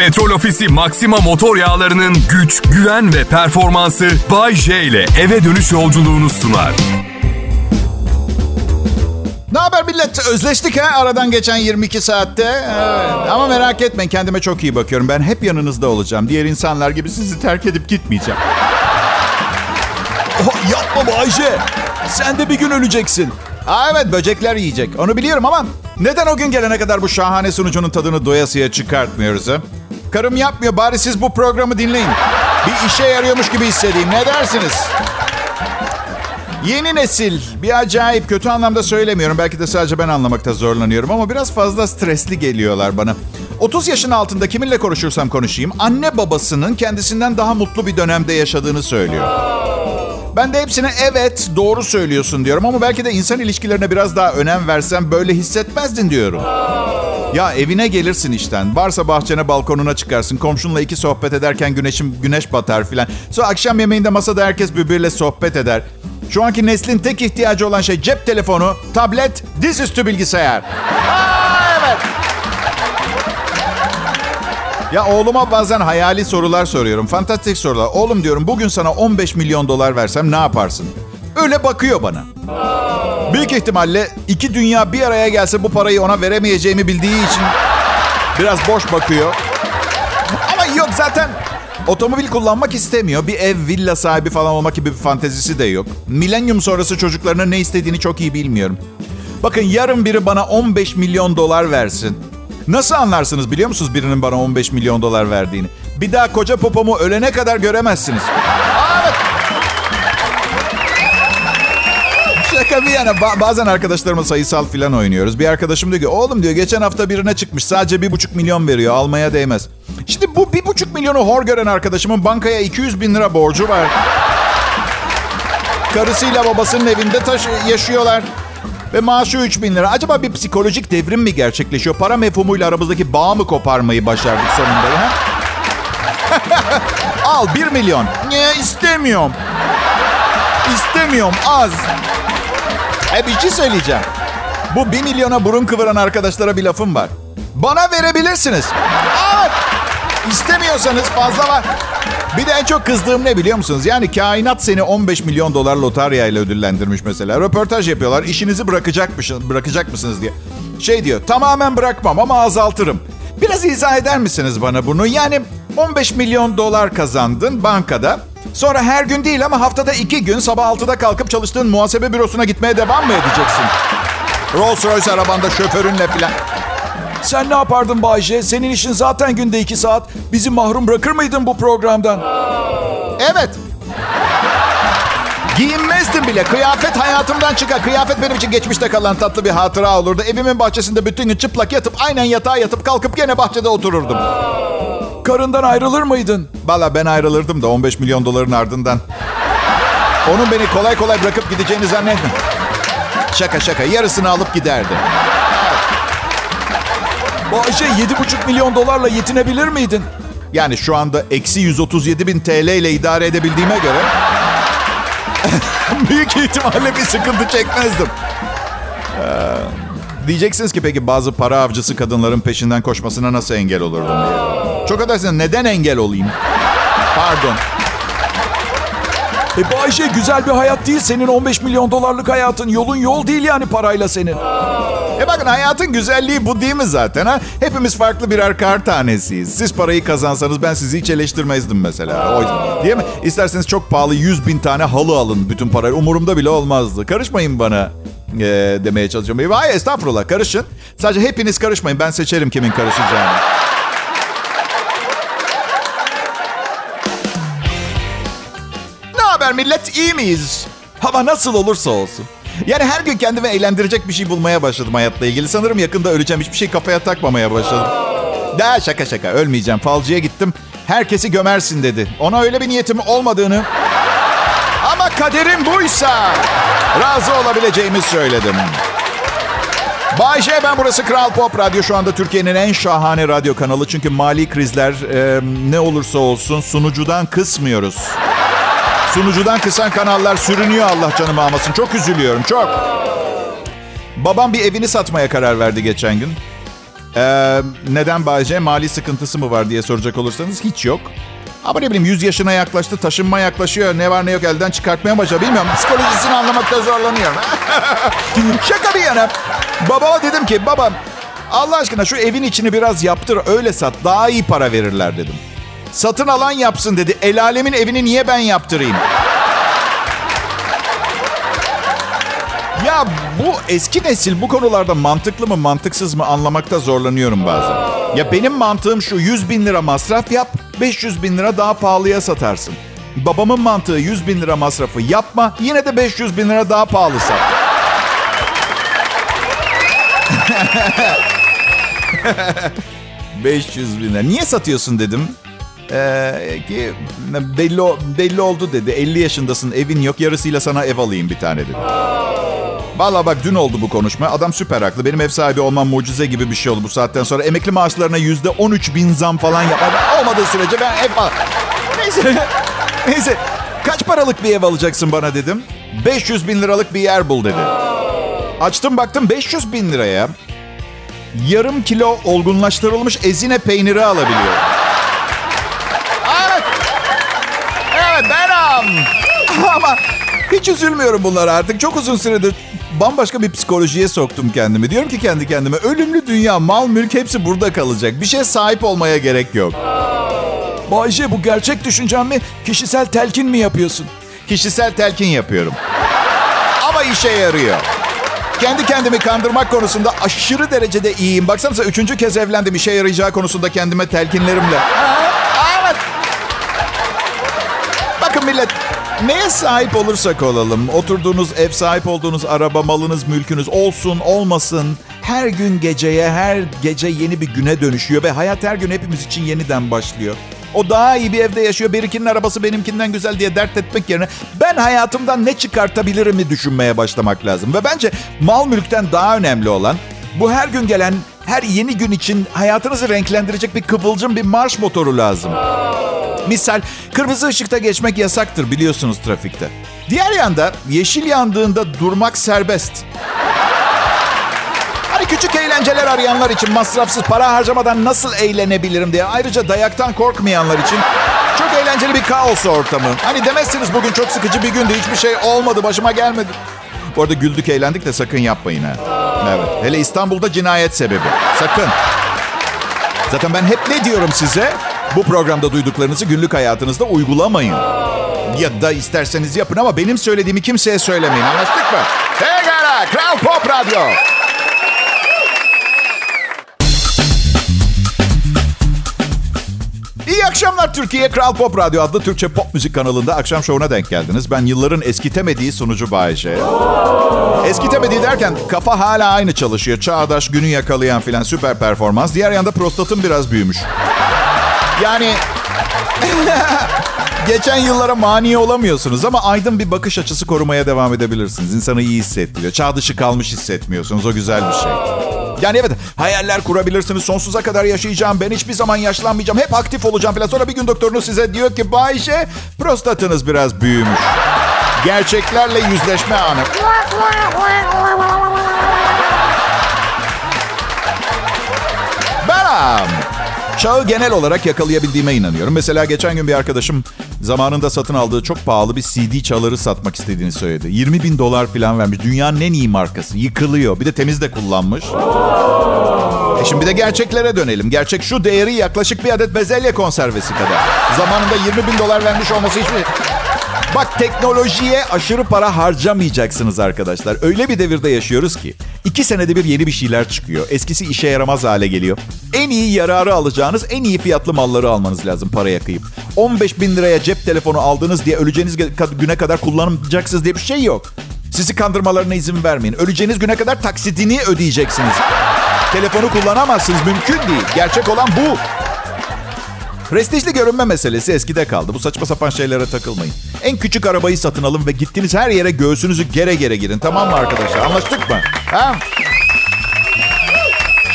Petrol Ofisi Maxima motor yağlarının güç, güven ve performansı Bay J ile eve dönüş yolculuğunu sunar. Ne haber millet? Özleştik ha aradan geçen 22 saatte. Evet. Ama merak etmeyin kendime çok iyi bakıyorum. Ben hep yanınızda olacağım. Diğer insanlar gibi sizi terk edip gitmeyeceğim. Oh, yapma Bayce. Sen de bir gün öleceksin. Aa, evet böcekler yiyecek. Onu biliyorum ama neden o gün gelene kadar bu şahane sunucunun tadını doyasıya çıkartmıyoruz ha? Karım yapmıyor. Bari siz bu programı dinleyin. Bir işe yarıyormuş gibi hissedeyim. Ne dersiniz? Yeni nesil. Bir acayip kötü anlamda söylemiyorum. Belki de sadece ben anlamakta zorlanıyorum ama biraz fazla stresli geliyorlar bana. 30 yaşın altında kiminle konuşursam konuşayım anne babasının kendisinden daha mutlu bir dönemde yaşadığını söylüyor. Ben de hepsine evet doğru söylüyorsun diyorum ama belki de insan ilişkilerine biraz daha önem versen böyle hissetmezdin diyorum. Ya evine gelirsin işten. Varsa bahçene balkonuna çıkarsın. Komşunla iki sohbet ederken güneşim güneş batar filan. Sonra akşam yemeğinde masada herkes birbiriyle sohbet eder. Şu anki neslin tek ihtiyacı olan şey cep telefonu, tablet, dizüstü bilgisayar. Aa, evet. Ya oğluma bazen hayali sorular soruyorum. Fantastik sorular. Oğlum diyorum bugün sana 15 milyon dolar versem ne yaparsın? Öyle bakıyor bana. Büyük ihtimalle iki dünya bir araya gelse bu parayı ona veremeyeceğimi bildiği için biraz boş bakıyor. Ama yok zaten otomobil kullanmak istemiyor. Bir ev, villa sahibi falan olmak gibi bir fantezisi de yok. Milenyum sonrası çocuklarının ne istediğini çok iyi bilmiyorum. Bakın yarın biri bana 15 milyon dolar versin. Nasıl anlarsınız biliyor musunuz birinin bana 15 milyon dolar verdiğini? Bir daha koca popomu ölene kadar göremezsiniz. Şaka bir yana ba- bazen arkadaşlarımla sayısal filan oynuyoruz. Bir arkadaşım diyor ki oğlum diyor geçen hafta birine çıkmış sadece bir buçuk milyon veriyor almaya değmez. Şimdi bu bir buçuk milyonu hor gören arkadaşımın bankaya 200 bin lira borcu var. Karısıyla babasının evinde taşı yaşıyorlar. Ve maaşı 3 bin lira. Acaba bir psikolojik devrim mi gerçekleşiyor? Para mefhumuyla aramızdaki bağ mı koparmayı başardık sonunda? Ha? Al 1 milyon. Ne istemiyorum. İstemiyorum az. E bir şey söyleyeceğim. Bu 1 milyona burun kıvıran arkadaşlara bir lafım var. Bana verebilirsiniz. Evet. İstemiyorsanız fazla var. Bir de en çok kızdığım ne biliyor musunuz? Yani kainat seni 15 milyon dolar lotarya ile ödüllendirmiş mesela. Röportaj yapıyorlar. İşinizi bırakacak mısınız, bırakacak mısınız diye. Şey diyor. Tamamen bırakmam ama azaltırım. Biraz izah eder misiniz bana bunu? Yani 15 milyon dolar kazandın bankada. Sonra her gün değil ama haftada iki gün sabah 6'da kalkıp çalıştığın muhasebe bürosuna gitmeye devam mı edeceksin? Rolls Royce arabanda şoförünle filan. Sen ne yapardın Bayce? Senin işin zaten günde iki saat. Bizi mahrum bırakır mıydın bu programdan? Evet. Giyinmezdim bile. Kıyafet hayatımdan çıkar. Kıyafet benim için geçmişte kalan tatlı bir hatıra olurdu. Evimin bahçesinde bütün gün çıplak yatıp aynen yatağa yatıp kalkıp gene bahçede otururdum. Karından ayrılır mıydın? Valla ben ayrılırdım da 15 milyon doların ardından. Onun beni kolay kolay bırakıp gideceğini zannettim. Şaka şaka yarısını alıp giderdi. Bayşe 7,5 milyon dolarla yetinebilir miydin? Yani şu anda eksi 137 bin TL ile idare edebildiğime göre... büyük ihtimalle bir sıkıntı çekmezdim. Ee, diyeceksiniz ki peki bazı para avcısı kadınların peşinden koşmasına nasıl engel olurdum. Çok edersiniz neden engel olayım? Pardon. E Bayşe güzel bir hayat değil senin 15 milyon dolarlık hayatın. Yolun yol değil yani parayla senin. E bakın hayatın güzelliği bu değil mi zaten ha? Hepimiz farklı birer kar tanesiyiz. Siz parayı kazansanız ben sizi hiç eleştirmezdim mesela. O, değil mi? İsterseniz çok pahalı 100 bin tane halı alın bütün parayı. Umurumda bile olmazdı. Karışmayın bana e, demeye çalışıyorum. Hayır estağfurullah karışın. Sadece hepiniz karışmayın. Ben seçerim kimin karışacağını. Ne haber millet? İyi miyiz? Hava nasıl olursa olsun. Yani her gün kendime eğlendirecek bir şey bulmaya başladım hayatla ilgili. Sanırım yakında öleceğim. Hiçbir şey kafaya takmamaya başladım. Daha şaka şaka ölmeyeceğim. Falcıya gittim. Herkesi gömersin dedi. Ona öyle bir niyetim olmadığını ama kaderim buysa razı olabileceğimi söyledim. Bay J, ben burası Kral Pop Radyo. Şu anda Türkiye'nin en şahane radyo kanalı. Çünkü mali krizler e, ne olursa olsun sunucudan kısmıyoruz. Sunucudan kısan kanallar sürünüyor Allah canımı almasın. Çok üzülüyorum çok. Babam bir evini satmaya karar verdi geçen gün. Ee, neden Bayce? Mali sıkıntısı mı var diye soracak olursanız hiç yok. Ama ne bileyim 100 yaşına yaklaştı, taşınma yaklaşıyor. Ne var ne yok elden çıkartmaya başladı. Bilmiyorum psikolojisini anlamakta zorlanıyorum. Şaka bir yana. Babama dedim ki babam Allah aşkına şu evin içini biraz yaptır öyle sat. Daha iyi para verirler dedim. Satın alan yapsın dedi. El alemin evini niye ben yaptırayım? Ya bu eski nesil bu konularda mantıklı mı mantıksız mı anlamakta zorlanıyorum bazen. Ya benim mantığım şu 100 bin lira masraf yap 500 bin lira daha pahalıya satarsın. Babamın mantığı 100 bin lira masrafı yapma yine de 500 bin lira daha pahalı sat. 500 bin lira. Niye satıyorsun dedim. Ee, ki belli, belli oldu dedi. 50 yaşındasın evin yok yarısıyla sana ev alayım bir tane dedi. Valla bak dün oldu bu konuşma. Adam süper haklı. Benim ev sahibi olmam mucize gibi bir şey oldu bu saatten sonra. Emekli maaşlarına yüzde 13 bin zam falan yapar. Olmadığı sürece ben ev al. Neyse. Neyse. Kaç paralık bir ev alacaksın bana dedim. 500 bin liralık bir yer bul dedi. Açtım baktım 500 bin liraya yarım kilo olgunlaştırılmış ezine peyniri alabiliyor. Ama hiç üzülmüyorum bunlara artık. Çok uzun süredir bambaşka bir psikolojiye soktum kendimi. Diyorum ki kendi kendime ölümlü dünya, mal, mülk hepsi burada kalacak. Bir şeye sahip olmaya gerek yok. Bayce bu gerçek düşüncen mi? Kişisel telkin mi yapıyorsun? Kişisel telkin yapıyorum. Ama işe yarıyor. Kendi kendimi kandırmak konusunda aşırı derecede iyiyim. Baksanıza üçüncü kez evlendim işe yarayacağı konusunda kendime telkinlerimle. Millet neye sahip olursak olalım. Oturduğunuz ev, sahip olduğunuz araba, malınız, mülkünüz olsun, olmasın. Her gün geceye, her gece yeni bir güne dönüşüyor ve hayat her gün hepimiz için yeniden başlıyor. O daha iyi bir evde yaşıyor. Berikinin arabası benimkinden güzel diye dert etmek yerine ben hayatımdan ne çıkartabilirim mi düşünmeye başlamak lazım. Ve bence mal mülkten daha önemli olan bu her gün gelen her yeni gün için hayatınızı renklendirecek bir kıvılcım, bir marş motoru lazım. Misal kırmızı ışıkta geçmek yasaktır biliyorsunuz trafikte. Diğer yanda yeşil yandığında durmak serbest. Hani küçük eğlenceler arayanlar için masrafsız para harcamadan nasıl eğlenebilirim diye. Ayrıca dayaktan korkmayanlar için çok eğlenceli bir kaos ortamı. Hani demezsiniz bugün çok sıkıcı bir gündü hiçbir şey olmadı başıma gelmedi. Bu arada güldük eğlendik de sakın yapmayın ha. Evet. Hele İstanbul'da cinayet sebebi. Sakın. Zaten ben hep ne diyorum size? Bu programda duyduklarınızı günlük hayatınızda uygulamayın. Ya da isterseniz yapın ama benim söylediğimi kimseye söylemeyin. Anlaştık mı? Pekala. Kral Pop Radyo. İyi akşamlar Türkiye. Kral Pop Radyo adlı Türkçe pop müzik kanalında akşam şovuna denk geldiniz. Ben yılların eskitemediği sunucu Bayece. Eskitemediği derken kafa hala aynı çalışıyor. Çağdaş, günü yakalayan filan süper performans. Diğer yanda prostatım biraz büyümüş. Yani geçen yıllara mani olamıyorsunuz ama aydın bir bakış açısı korumaya devam edebilirsiniz. İnsanı iyi hissettiriyor. Çağ dışı kalmış hissetmiyorsunuz. O güzel bir şey. Yani evet hayaller kurabilirsiniz. Sonsuza kadar yaşayacağım. Ben hiçbir zaman yaşlanmayacağım. Hep aktif olacağım falan. Sonra bir gün doktorunuz size diyor ki Bayşe prostatınız biraz büyümüş. Gerçeklerle yüzleşme anı. Çağı genel olarak yakalayabildiğime inanıyorum. Mesela geçen gün bir arkadaşım zamanında satın aldığı çok pahalı bir CD çaları satmak istediğini söyledi. 20 bin dolar falan vermiş. Dünyanın en iyi markası. Yıkılıyor. Bir de temiz de kullanmış. E şimdi bir de gerçeklere dönelim. Gerçek şu değeri yaklaşık bir adet bezelye konservesi kadar. Zamanında 20 bin dolar vermiş olması hiçbir... Bak teknolojiye aşırı para harcamayacaksınız arkadaşlar. Öyle bir devirde yaşıyoruz ki iki senede bir yeni bir şeyler çıkıyor. Eskisi işe yaramaz hale geliyor. En iyi yararı alacağınız en iyi fiyatlı malları almanız lazım paraya kıyıp. 15 bin liraya cep telefonu aldınız diye öleceğiniz güne kadar kullanacaksınız diye bir şey yok. Sizi kandırmalarına izin vermeyin. Öleceğiniz güne kadar taksidini ödeyeceksiniz. Telefonu kullanamazsınız. Mümkün değil. Gerçek olan bu. Prestijli görünme meselesi eskide kaldı. Bu saçma sapan şeylere takılmayın. En küçük arabayı satın alın ve gittiğiniz her yere göğsünüzü gere gere girin. Tamam mı arkadaşlar? Anlaştık mı? Ha?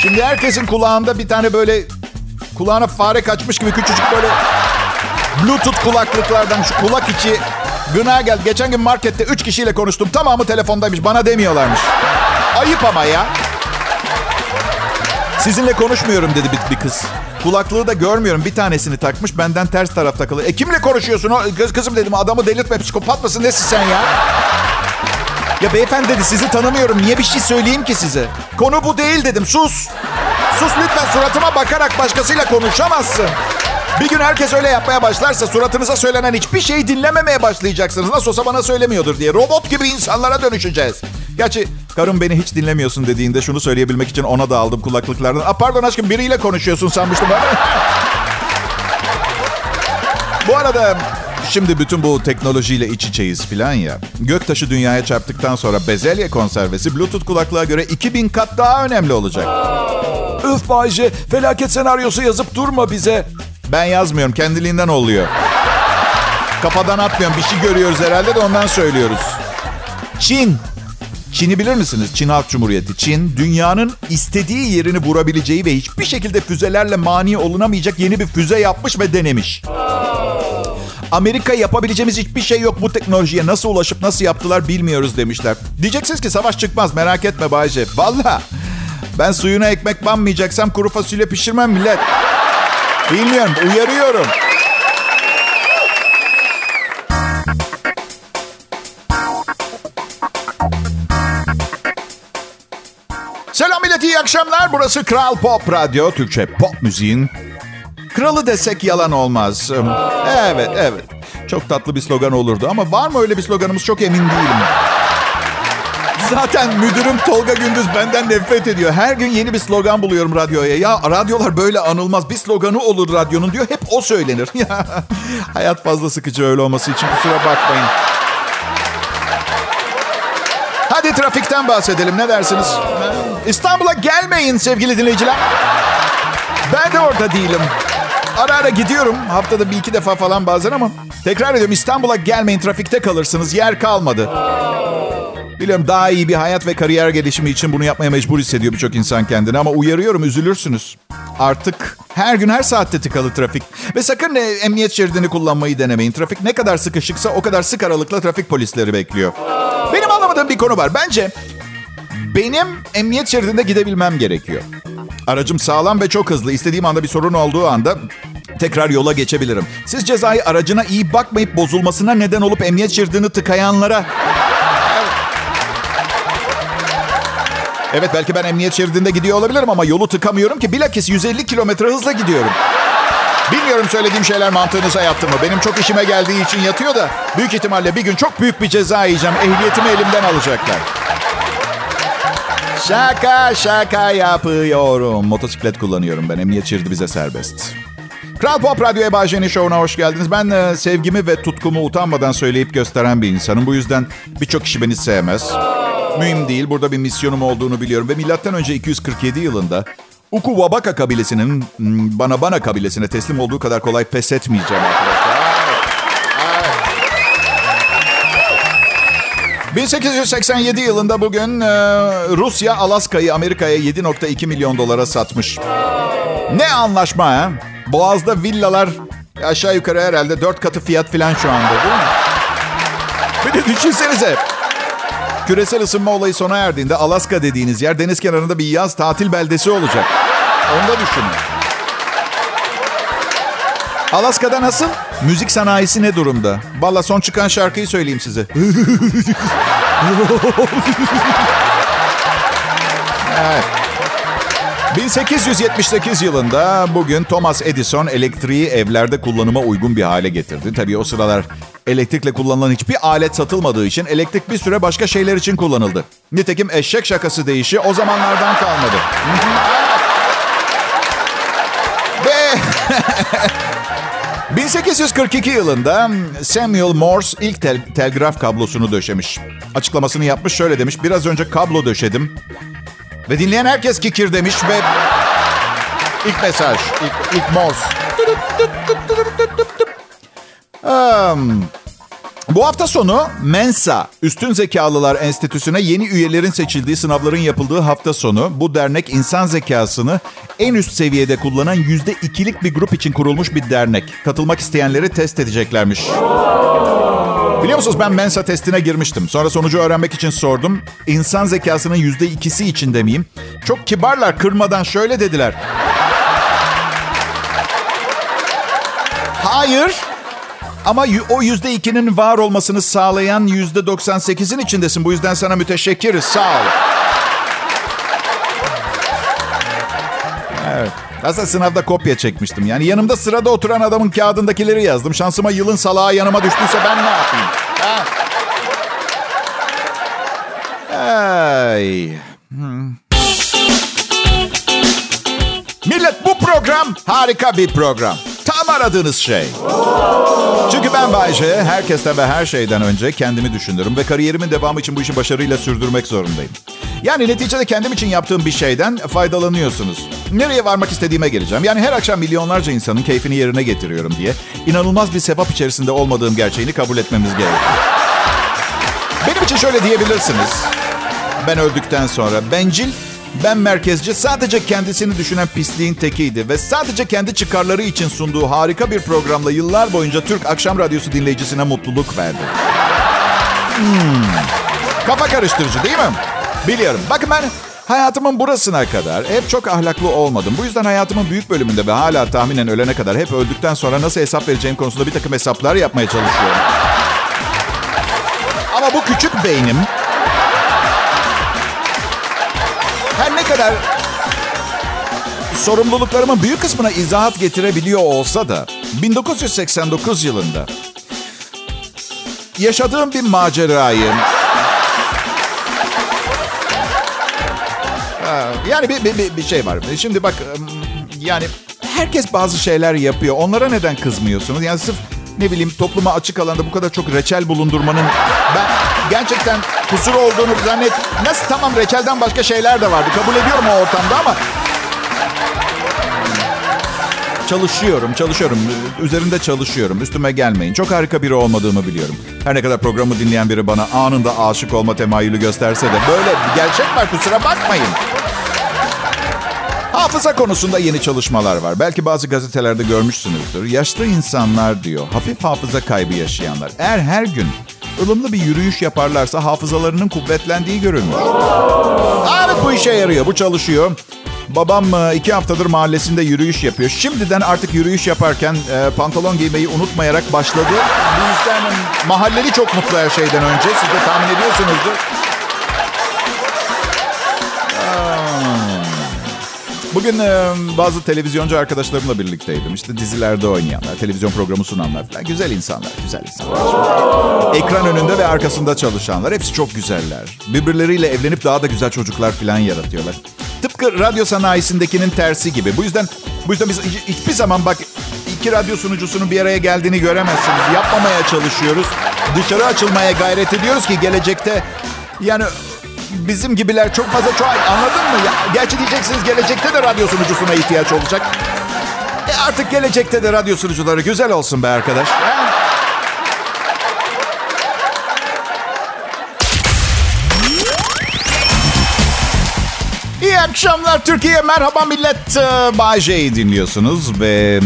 Şimdi herkesin kulağında bir tane böyle kulağına fare kaçmış gibi küçücük böyle bluetooth kulaklıklardan şu kulak içi gına gel. Geçen gün markette 3 kişiyle konuştum. Tamamı telefondaymış. Bana demiyorlarmış. Ayıp ama ya. Sizinle konuşmuyorum dedi bir, bir kız. Kulaklığı da görmüyorum. Bir tanesini takmış. Benden ters taraf takılı. E kimle konuşuyorsun? Kız, kızım dedim adamı delirtme. Psikopat mısın? Nesin sen ya? Ya beyefendi dedi sizi tanımıyorum. Niye bir şey söyleyeyim ki size? Konu bu değil dedim. Sus. Sus lütfen suratıma bakarak başkasıyla konuşamazsın. Bir gün herkes öyle yapmaya başlarsa suratınıza söylenen hiçbir şeyi dinlememeye başlayacaksınız. Nasıl olsa bana söylemiyordur diye. Robot gibi insanlara dönüşeceğiz. Gerçi karım beni hiç dinlemiyorsun dediğinde şunu söyleyebilmek için ona da aldım kulaklıklardan. Aa, pardon aşkım biriyle konuşuyorsun sanmıştım bu arada şimdi bütün bu teknolojiyle iç içeyiz filan ya. Göktaşı dünyaya çarptıktan sonra bezelye konservesi Bluetooth kulaklığa göre 2000 kat daha önemli olacak. Öf Bayce felaket senaryosu yazıp durma bize. Ben yazmıyorum kendiliğinden oluyor. Kafadan atmıyorum bir şey görüyoruz herhalde de ondan söylüyoruz. Çin. Çin'i bilir misiniz? Çin Halk Cumhuriyeti. Çin, dünyanın istediği yerini vurabileceği ve hiçbir şekilde füzelerle mani olunamayacak yeni bir füze yapmış ve denemiş. Amerika yapabileceğimiz hiçbir şey yok bu teknolojiye. Nasıl ulaşıp nasıl yaptılar bilmiyoruz demişler. Diyeceksiniz ki savaş çıkmaz merak etme Bayce. Valla ben suyuna ekmek banmayacaksam kuru fasulye pişirmem millet. Bilmiyorum uyarıyorum. Millet iyi akşamlar. Burası Kral Pop Radyo. Türkçe pop müziğin kralı desek yalan olmaz. Evet evet. Çok tatlı bir slogan olurdu ama var mı öyle bir sloganımız çok emin değilim. Zaten müdürüm Tolga Gündüz benden nefret ediyor. Her gün yeni bir slogan buluyorum radyoya. Ya radyolar böyle anılmaz. Bir sloganı olur radyonun diyor. Hep o söylenir. Ya hayat fazla sıkıcı öyle olması için kusura bakmayın. Hadi trafikten bahsedelim. Ne dersiniz? İstanbul'a gelmeyin sevgili dinleyiciler. Ben de orada değilim. Ara ara gidiyorum. Haftada bir iki defa falan bazen ama. Tekrar ediyorum İstanbul'a gelmeyin. Trafikte kalırsınız. Yer kalmadı. Biliyorum daha iyi bir hayat ve kariyer gelişimi için bunu yapmaya mecbur hissediyor birçok insan kendini. Ama uyarıyorum üzülürsünüz. Artık her gün her saatte tıkalı trafik. Ve sakın emniyet şeridini kullanmayı denemeyin. Trafik ne kadar sıkışıksa o kadar sık aralıkla trafik polisleri bekliyor. Benim anlamadığım bir konu var. Bence benim emniyet şeridinde gidebilmem gerekiyor. Aracım sağlam ve çok hızlı. İstediğim anda bir sorun olduğu anda tekrar yola geçebilirim. Siz cezayı aracına iyi bakmayıp bozulmasına neden olup emniyet şeridini tıkayanlara... Evet belki ben emniyet şeridinde gidiyor olabilirim ama yolu tıkamıyorum ki bilakis 150 kilometre hızla gidiyorum. Bilmiyorum söylediğim şeyler mantığınıza yattı mı? Benim çok işime geldiği için yatıyor da büyük ihtimalle bir gün çok büyük bir ceza yiyeceğim. Ehliyetimi elimden alacaklar. Şaka şaka yapıyorum. Motosiklet kullanıyorum ben. Emniyet şeridi bize serbest. Kral Pop Radyo Ebajen'i Show'una hoş geldiniz. Ben e, sevgimi ve tutkumu utanmadan söyleyip gösteren bir insanım. Bu yüzden birçok kişi beni sevmez. Mühim değil. Burada bir misyonum olduğunu biliyorum. Ve milattan önce 247 yılında Uku Wabaka kabilesinin bana bana kabilesine teslim olduğu kadar kolay pes etmeyeceğim. 1887 yılında bugün e, Rusya Alaska'yı Amerika'ya 7.2 milyon dolara satmış. Ne anlaşma ha? Boğaz'da villalar aşağı yukarı herhalde 4 katı fiyat falan şu anda değil mi? Bir de düşünsenize. Küresel ısınma olayı sona erdiğinde Alaska dediğiniz yer deniz kenarında bir yaz tatil beldesi olacak. Onu da düşünün. Alaska'da nasıl? Müzik sanayisi ne durumda? Valla son çıkan şarkıyı söyleyeyim size. evet. 1878 yılında bugün Thomas Edison elektriği evlerde kullanıma uygun bir hale getirdi. Tabii o sıralar elektrikle kullanılan hiçbir alet satılmadığı için elektrik bir süre başka şeyler için kullanıldı. Nitekim eşek şakası deyişi o zamanlardan kalmadı. Ve 1842 yılında Samuel Morse ilk tel- telgraf kablosunu döşemiş. Açıklamasını yapmış şöyle demiş. Biraz önce kablo döşedim. Ve dinleyen herkes kikir demiş ve ilk mesaj, ilk, ilk Morse. Um, bu hafta sonu Mensa, Üstün Zekalılar Enstitüsü'ne yeni üyelerin seçildiği sınavların yapıldığı hafta sonu. Bu dernek insan zekasını en üst seviyede kullanan yüzde ikilik bir grup için kurulmuş bir dernek. Katılmak isteyenleri test edeceklermiş. Biliyor musunuz ben Mensa testine girmiştim. Sonra sonucu öğrenmek için sordum. İnsan zekasının yüzde ikisi içinde miyim? Çok kibarlar kırmadan şöyle dediler. Hayır. Ama o yüzde ikinin var olmasını sağlayan yüzde 98'in içindesin. Bu yüzden sana müteşekkiriz. Sağ ol. Evet. Aslında sınavda kopya çekmiştim. Yani yanımda sırada oturan adamın kağıdındakileri yazdım. Şansıma yılın salağı yanıma düştüyse ben ne yapayım? Ha? Ay. Hmm. Millet bu program harika bir program. Tam aradığınız şey. Çünkü ben Bayce, herkesten ve her şeyden önce kendimi düşünürüm ve kariyerimin devamı için bu işi başarıyla sürdürmek zorundayım. Yani neticede kendim için yaptığım bir şeyden faydalanıyorsunuz. Nereye varmak istediğime geleceğim. Yani her akşam milyonlarca insanın keyfini yerine getiriyorum diye inanılmaz bir sevap içerisinde olmadığım gerçeğini kabul etmemiz gerekiyor. Benim için şöyle diyebilirsiniz. Ben öldükten sonra bencil, ben merkezci sadece kendisini düşünen pisliğin tekiydi ve sadece kendi çıkarları için sunduğu harika bir programla yıllar boyunca Türk Akşam Radyosu dinleyicisine mutluluk verdi. Hmm. Kafa karıştırıcı değil mi? Biliyorum. Bakın ben hayatımın burasına kadar hep çok ahlaklı olmadım. Bu yüzden hayatımın büyük bölümünde ve hala tahminen ölene kadar hep öldükten sonra nasıl hesap vereceğim konusunda bir takım hesaplar yapmaya çalışıyorum. Ama bu küçük beynim her ne kadar sorumluluklarımın büyük kısmına izahat getirebiliyor olsa da 1989 yılında yaşadığım bir macerayı yani bir, bir, bir şey var. Şimdi bak yani herkes bazı şeyler yapıyor. Onlara neden kızmıyorsunuz? Yani sırf ne bileyim topluma açık alanda bu kadar çok reçel bulundurmanın ben gerçekten kusur olduğunu zannet. Nasıl tamam reçelden başka şeyler de vardı. Kabul ediyorum o ortamda ama çalışıyorum, çalışıyorum. Üzerinde çalışıyorum. Üstüme gelmeyin. Çok harika biri olmadığımı biliyorum. Her ne kadar programı dinleyen biri bana anında aşık olma temayülü gösterse de böyle bir gerçek var kusura bakmayın. Hafıza konusunda yeni çalışmalar var. Belki bazı gazetelerde görmüşsünüzdür. Yaşlı insanlar diyor, hafif hafıza kaybı yaşayanlar. Eğer her gün ılımlı bir yürüyüş yaparlarsa hafızalarının kuvvetlendiği görülmüş. Evet bu işe yarıyor, bu çalışıyor. Babam e, iki haftadır mahallesinde yürüyüş yapıyor. Şimdiden artık yürüyüş yaparken e, pantolon giymeyi unutmayarak başladı. Bu yüzden mahalleli çok mutlu her şeyden önce. Siz de tahmin ediyorsunuzdur. Bugün e, bazı televizyoncu arkadaşlarımla birlikteydim. İşte dizilerde oynayanlar, televizyon programı sunanlar falan. Güzel insanlar, güzel insanlar. Ekran önünde ve arkasında çalışanlar. Hepsi çok güzeller. Birbirleriyle evlenip daha da güzel çocuklar falan yaratıyorlar. Tıpkı radyo sanayisindekinin tersi gibi. Bu yüzden bu yüzden biz hiçbir zaman bak iki radyo sunucusunun bir araya geldiğini göremezsiniz. Yapmamaya çalışıyoruz. Dışarı açılmaya gayret ediyoruz ki gelecekte yani bizim gibiler çok fazla çok anladın mı? Ya, gerçi diyeceksiniz gelecekte de radyo sunucusuna ihtiyaç olacak. E artık gelecekte de radyo sunucuları güzel olsun be arkadaş. He? İyi akşamlar Türkiye. Merhaba millet. Ee, J'yi dinliyorsunuz ve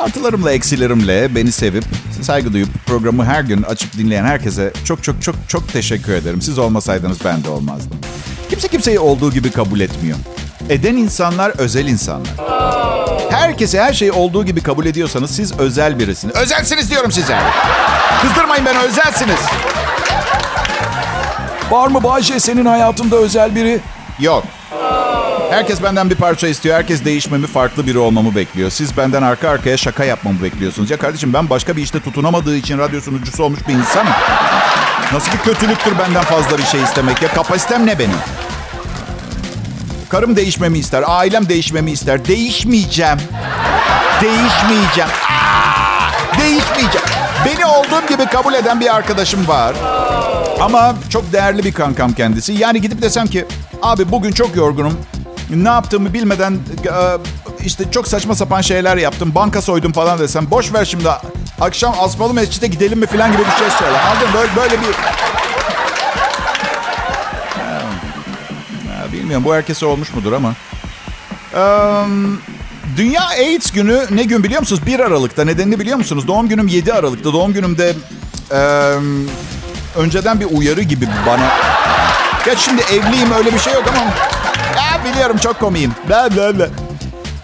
artılarımla eksilerimle beni sevip saygı duyup programı her gün açıp dinleyen herkese çok çok çok çok teşekkür ederim. Siz olmasaydınız ben de olmazdım. Kimse kimseyi olduğu gibi kabul etmiyor. Eden insanlar özel insanlar. Herkese her şeyi olduğu gibi kabul ediyorsanız siz özel birisiniz. Özelsiniz diyorum size. Kızdırmayın beni özelsiniz. Var mı Bayce senin hayatında özel biri? Yok. Herkes benden bir parça istiyor. Herkes değişmemi, farklı biri olmamı bekliyor. Siz benden arka arkaya şaka yapmamı bekliyorsunuz. Ya kardeşim ben başka bir işte tutunamadığı için radyo sunucusu olmuş bir insanım. Nasıl bir kötülüktür benden fazla bir şey istemek ya? Kapasitem ne benim? Karım değişmemi ister, ailem değişmemi ister. Değişmeyeceğim. Değişmeyeceğim. Aa, değişmeyeceğim. Beni olduğum gibi kabul eden bir arkadaşım var. Ama çok değerli bir kankam kendisi. Yani gidip desem ki abi bugün çok yorgunum. Ne yaptığımı bilmeden e, işte çok saçma sapan şeyler yaptım. Banka soydum falan desem. Boş ver şimdi akşam Asmalı Mescid'e gidelim mi falan gibi bir şey söyle. Anladın böyle, böyle bir... bilmiyorum bu herkese olmuş mudur ama. Dünya AIDS günü ne gün biliyor musunuz? 1 Aralık'ta. Nedenini biliyor musunuz? Doğum günüm 7 Aralık'ta. Doğum günümde önceden bir uyarı gibi bana. Ya şimdi evliyim öyle bir şey yok ama. Biliyorum çok komiyim. Bla bla bla.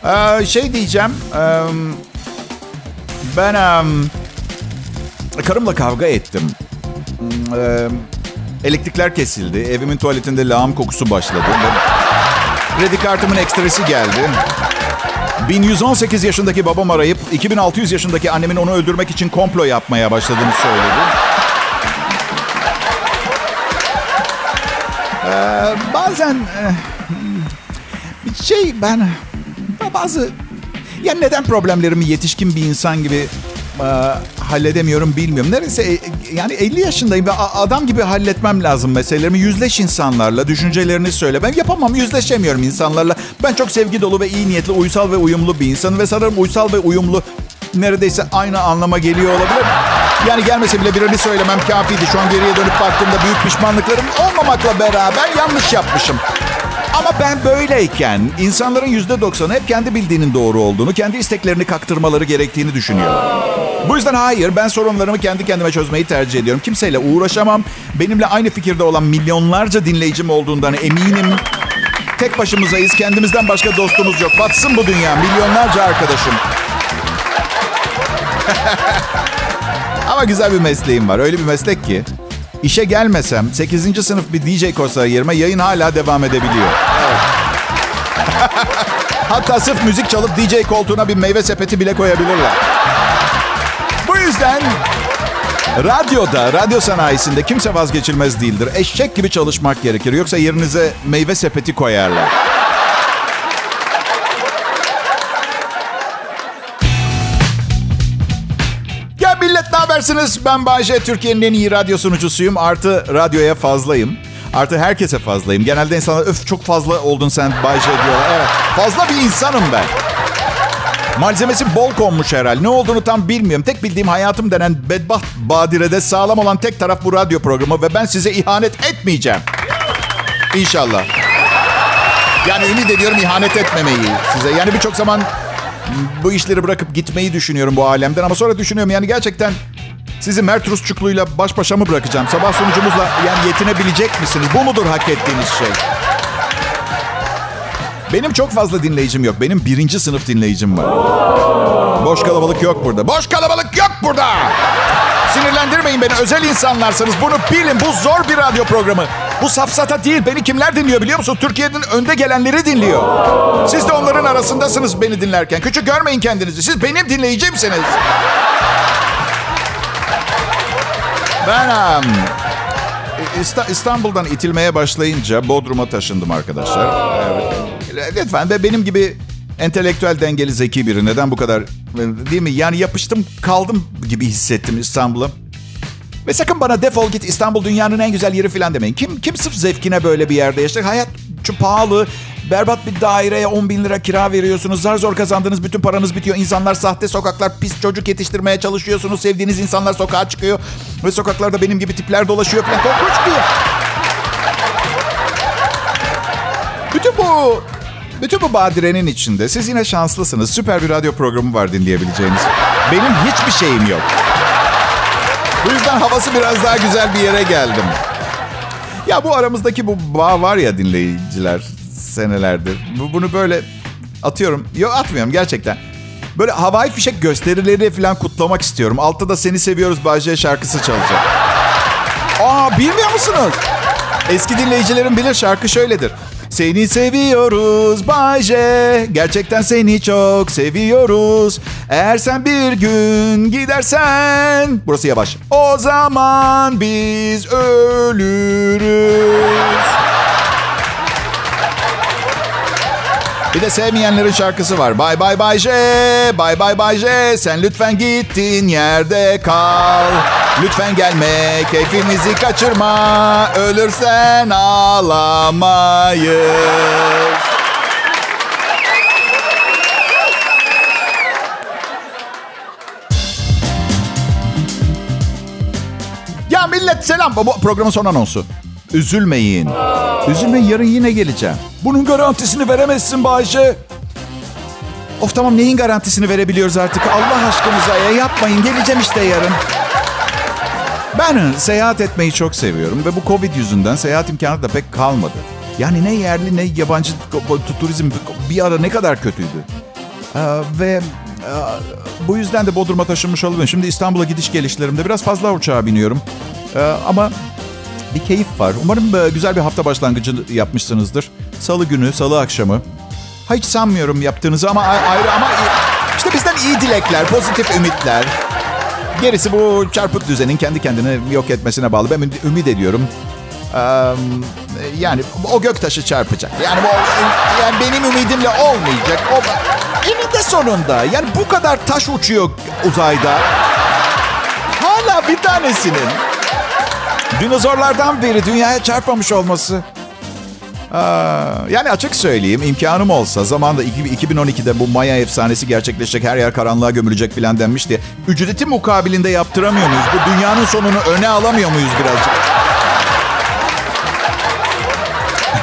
Ee, şey diyeceğim. E, ben e, karımla kavga ettim. E, elektrikler kesildi. Evimin tuvaletinde lağım kokusu başladı. Kredi kartımın ekstresi geldi. 1118 yaşındaki babam arayıp 2600 yaşındaki annemin onu öldürmek için komplo yapmaya başladığını söyledi. Ee, bazen e, bir şey ben bazı ya neden problemlerimi yetişkin bir insan gibi e, halledemiyorum bilmiyorum. Neredeyse e, yani 50 yaşındayım ve adam gibi halletmem lazım meselelerimi. Yüzleş insanlarla, düşüncelerini söyle. Ben yapamam, yüzleşemiyorum insanlarla. Ben çok sevgi dolu ve iyi niyetli, uysal ve uyumlu bir insanım ve sanırım uysal ve uyumlu neredeyse aynı anlama geliyor olabilir. Yani gelmese bile birini söylemem kafiydi. Şu an geriye dönüp baktığımda büyük pişmanlıklarım olmamakla beraber yanlış yapmışım. Ama ben böyleyken insanların yüzde doksanı hep kendi bildiğinin doğru olduğunu, kendi isteklerini kaktırmaları gerektiğini düşünüyor. Bu yüzden hayır, ben sorunlarımı kendi kendime çözmeyi tercih ediyorum. Kimseyle uğraşamam. Benimle aynı fikirde olan milyonlarca dinleyicim olduğundan eminim. Tek başımızayız, kendimizden başka dostumuz yok. Batsın bu dünya, milyonlarca arkadaşım. Ama güzel bir mesleğim var. Öyle bir meslek ki İşe gelmesem 8. sınıf bir DJ korsarı yerime yayın hala devam edebiliyor. Hatta sırf müzik çalıp DJ koltuğuna bir meyve sepeti bile koyabilirler. Bu yüzden radyoda, radyo sanayisinde kimse vazgeçilmez değildir. Eşek gibi çalışmak gerekir. Yoksa yerinize meyve sepeti koyarlar. Habersiniz? Ben Bayce, Türkiye'nin en iyi radyo sunucusuyum. Artı radyoya fazlayım. Artı herkese fazlayım. Genelde insanlar öf çok fazla oldun sen Bayce diyorlar. Evet, fazla bir insanım ben. Malzemesi bol konmuş herhalde. Ne olduğunu tam bilmiyorum. Tek bildiğim hayatım denen bedbaht badirede sağlam olan tek taraf bu radyo programı ve ben size ihanet etmeyeceğim. İnşallah. Yani ümit ediyorum ihanet etmemeyi size. Yani birçok zaman bu işleri bırakıp gitmeyi düşünüyorum bu alemden. Ama sonra düşünüyorum yani gerçekten sizi Mert Rusçuklu'yla baş başa mı bırakacağım? Sabah sunucumuzla yani yetinebilecek misiniz? Bu mudur hak ettiğiniz şey? Benim çok fazla dinleyicim yok. Benim birinci sınıf dinleyicim var. Boş kalabalık yok burada. Boş kalabalık yok burada. Sinirlendirmeyin beni. Özel insanlarsınız. Bunu bilin. Bu zor bir radyo programı. Bu safsata değil. Beni kimler dinliyor biliyor musun? Türkiye'nin önde gelenleri dinliyor. Siz de onların arasındasınız beni dinlerken. Küçük görmeyin kendinizi. Siz benim dinleyicimsiniz. Ben um, İstanbul'dan itilmeye başlayınca Bodrum'a taşındım arkadaşlar. Evet. Lütfen ve benim gibi entelektüel dengeli zeki biri neden bu kadar değil mi? Yani yapıştım kaldım gibi hissettim İstanbul'a. Ve sakın bana defol git İstanbul dünyanın en güzel yeri falan demeyin. Kim kim sırf zevkine böyle bir yerde yaşar? Hayat çok pahalı. Berbat bir daireye 10 bin lira kira veriyorsunuz. Zar zor kazandığınız bütün paranız bitiyor. İnsanlar sahte sokaklar, pis çocuk yetiştirmeye çalışıyorsunuz. Sevdiğiniz insanlar sokağa çıkıyor. Ve sokaklarda benim gibi tipler dolaşıyor falan. Korkunç bir Bütün bu bütün bu badirenin içinde siz yine şanslısınız. Süper bir radyo programı var dinleyebileceğiniz. Benim hiçbir şeyim yok. Bu yüzden havası biraz daha güzel bir yere geldim. Ya bu aramızdaki bu bağ var ya dinleyiciler senelerdir. Bunu böyle atıyorum. Yok atmıyorum gerçekten. Böyle havai fişek gösterileri falan kutlamak istiyorum. Altta da seni seviyoruz Bahçe şarkısı çalacak. Aa bilmiyor musunuz? Eski dinleyicilerin bilir şarkı şöyledir. Seni seviyoruz Bayce. Gerçekten seni çok seviyoruz. Eğer sen bir gün gidersen... Burası yavaş. O zaman biz ölürüz. Bir de sevmeyenlerin şarkısı var. Bye bye bye J, bye bye bye J. Sen lütfen gittin yerde kal. Lütfen gelme, keyfimizi kaçırma. Ölürsen ağlamayız. Ya millet selam. Bu programın son anonsu. Üzülmeyin. Üzülmeyin yarın yine geleceğim. Bunun garantisini veremezsin Bayşe. Of tamam neyin garantisini verebiliyoruz artık? Allah aşkınıza ya yapmayın. Geleceğim işte yarın. Ben seyahat etmeyi çok seviyorum ve bu Covid yüzünden seyahat imkanı da pek kalmadı. Yani ne yerli ne yabancı turizm bir ara ne kadar kötüydü. Ee, ve e, bu yüzden de Bodrum'a taşınmış olabilirim. Şimdi İstanbul'a gidiş gelişlerimde biraz fazla uçağa biniyorum. Ee, ama bir keyif var. Umarım e, güzel bir hafta başlangıcı yapmışsınızdır. Salı günü, salı akşamı. Hiç sanmıyorum yaptığınızı ama ayrı ama işte bizden iyi dilekler, pozitif ümitler. Gerisi bu çarpık düzenin kendi kendine yok etmesine bağlı. Ben ümit ediyorum. yani o göktaşı çarpacak. Yani, o, yani benim ümidimle olmayacak. O, eninde sonunda yani bu kadar taş uçuyor uzayda. Hala bir tanesinin dinozorlardan beri dünyaya çarpmamış olması. yani açık söyleyeyim imkanım olsa zamanda 2012'de bu Maya efsanesi gerçekleşecek her yer karanlığa gömülecek filan denmişti. Ücreti mukabilinde yaptıramıyor muyuz? Bu dünyanın sonunu öne alamıyor muyuz birazcık?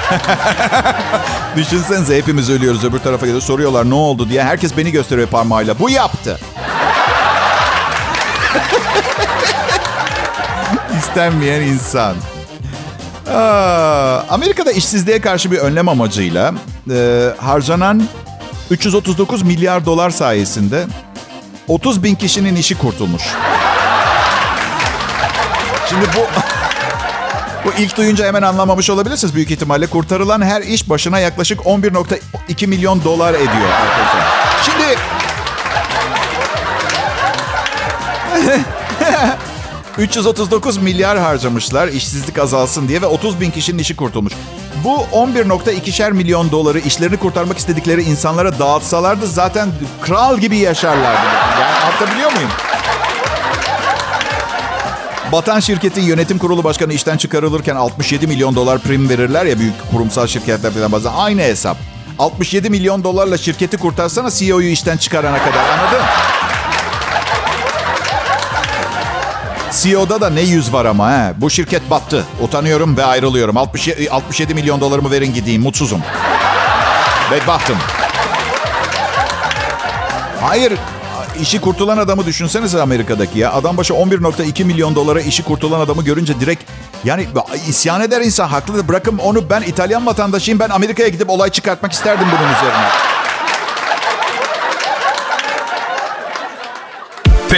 Düşünsenize hepimiz ölüyoruz öbür tarafa gidiyor. Soruyorlar ne oldu diye. Herkes beni gösteriyor parmağıyla. Bu yaptı. İstenmeyen insan. Aa, Amerika'da işsizliğe karşı bir önlem amacıyla e, harcanan 339 milyar dolar sayesinde 30 bin kişinin işi kurtulmuş. Şimdi bu bu ilk duyunca hemen anlamamış olabilirsiniz büyük ihtimalle. Kurtarılan her iş başına yaklaşık 11.2 milyon dolar ediyor arkadaşlar. 339 milyar harcamışlar işsizlik azalsın diye ve 30 bin kişinin işi kurtulmuş. Bu 11.2'şer milyon doları işlerini kurtarmak istedikleri insanlara dağıtsalardı zaten kral gibi yaşarlardı. Yani anlatabiliyor muyum? Batan şirketin yönetim kurulu başkanı işten çıkarılırken 67 milyon dolar prim verirler ya büyük kurumsal şirketler falan bazen. Aynı hesap. 67 milyon dolarla şirketi kurtarsana CEO'yu işten çıkarana kadar anladın? CEO'da da ne yüz var ama he. Bu şirket battı. Utanıyorum ve ayrılıyorum. 67, 67 milyon dolarımı verin gideyim. Mutsuzum. Bedbahtım. Hayır. işi kurtulan adamı düşünsenize Amerika'daki ya. Adam başı 11.2 milyon dolara işi kurtulan adamı görünce direkt yani isyan eder insan. Haklı. Bırakın onu ben İtalyan vatandaşıyım. Ben Amerika'ya gidip olay çıkartmak isterdim bunun üzerine.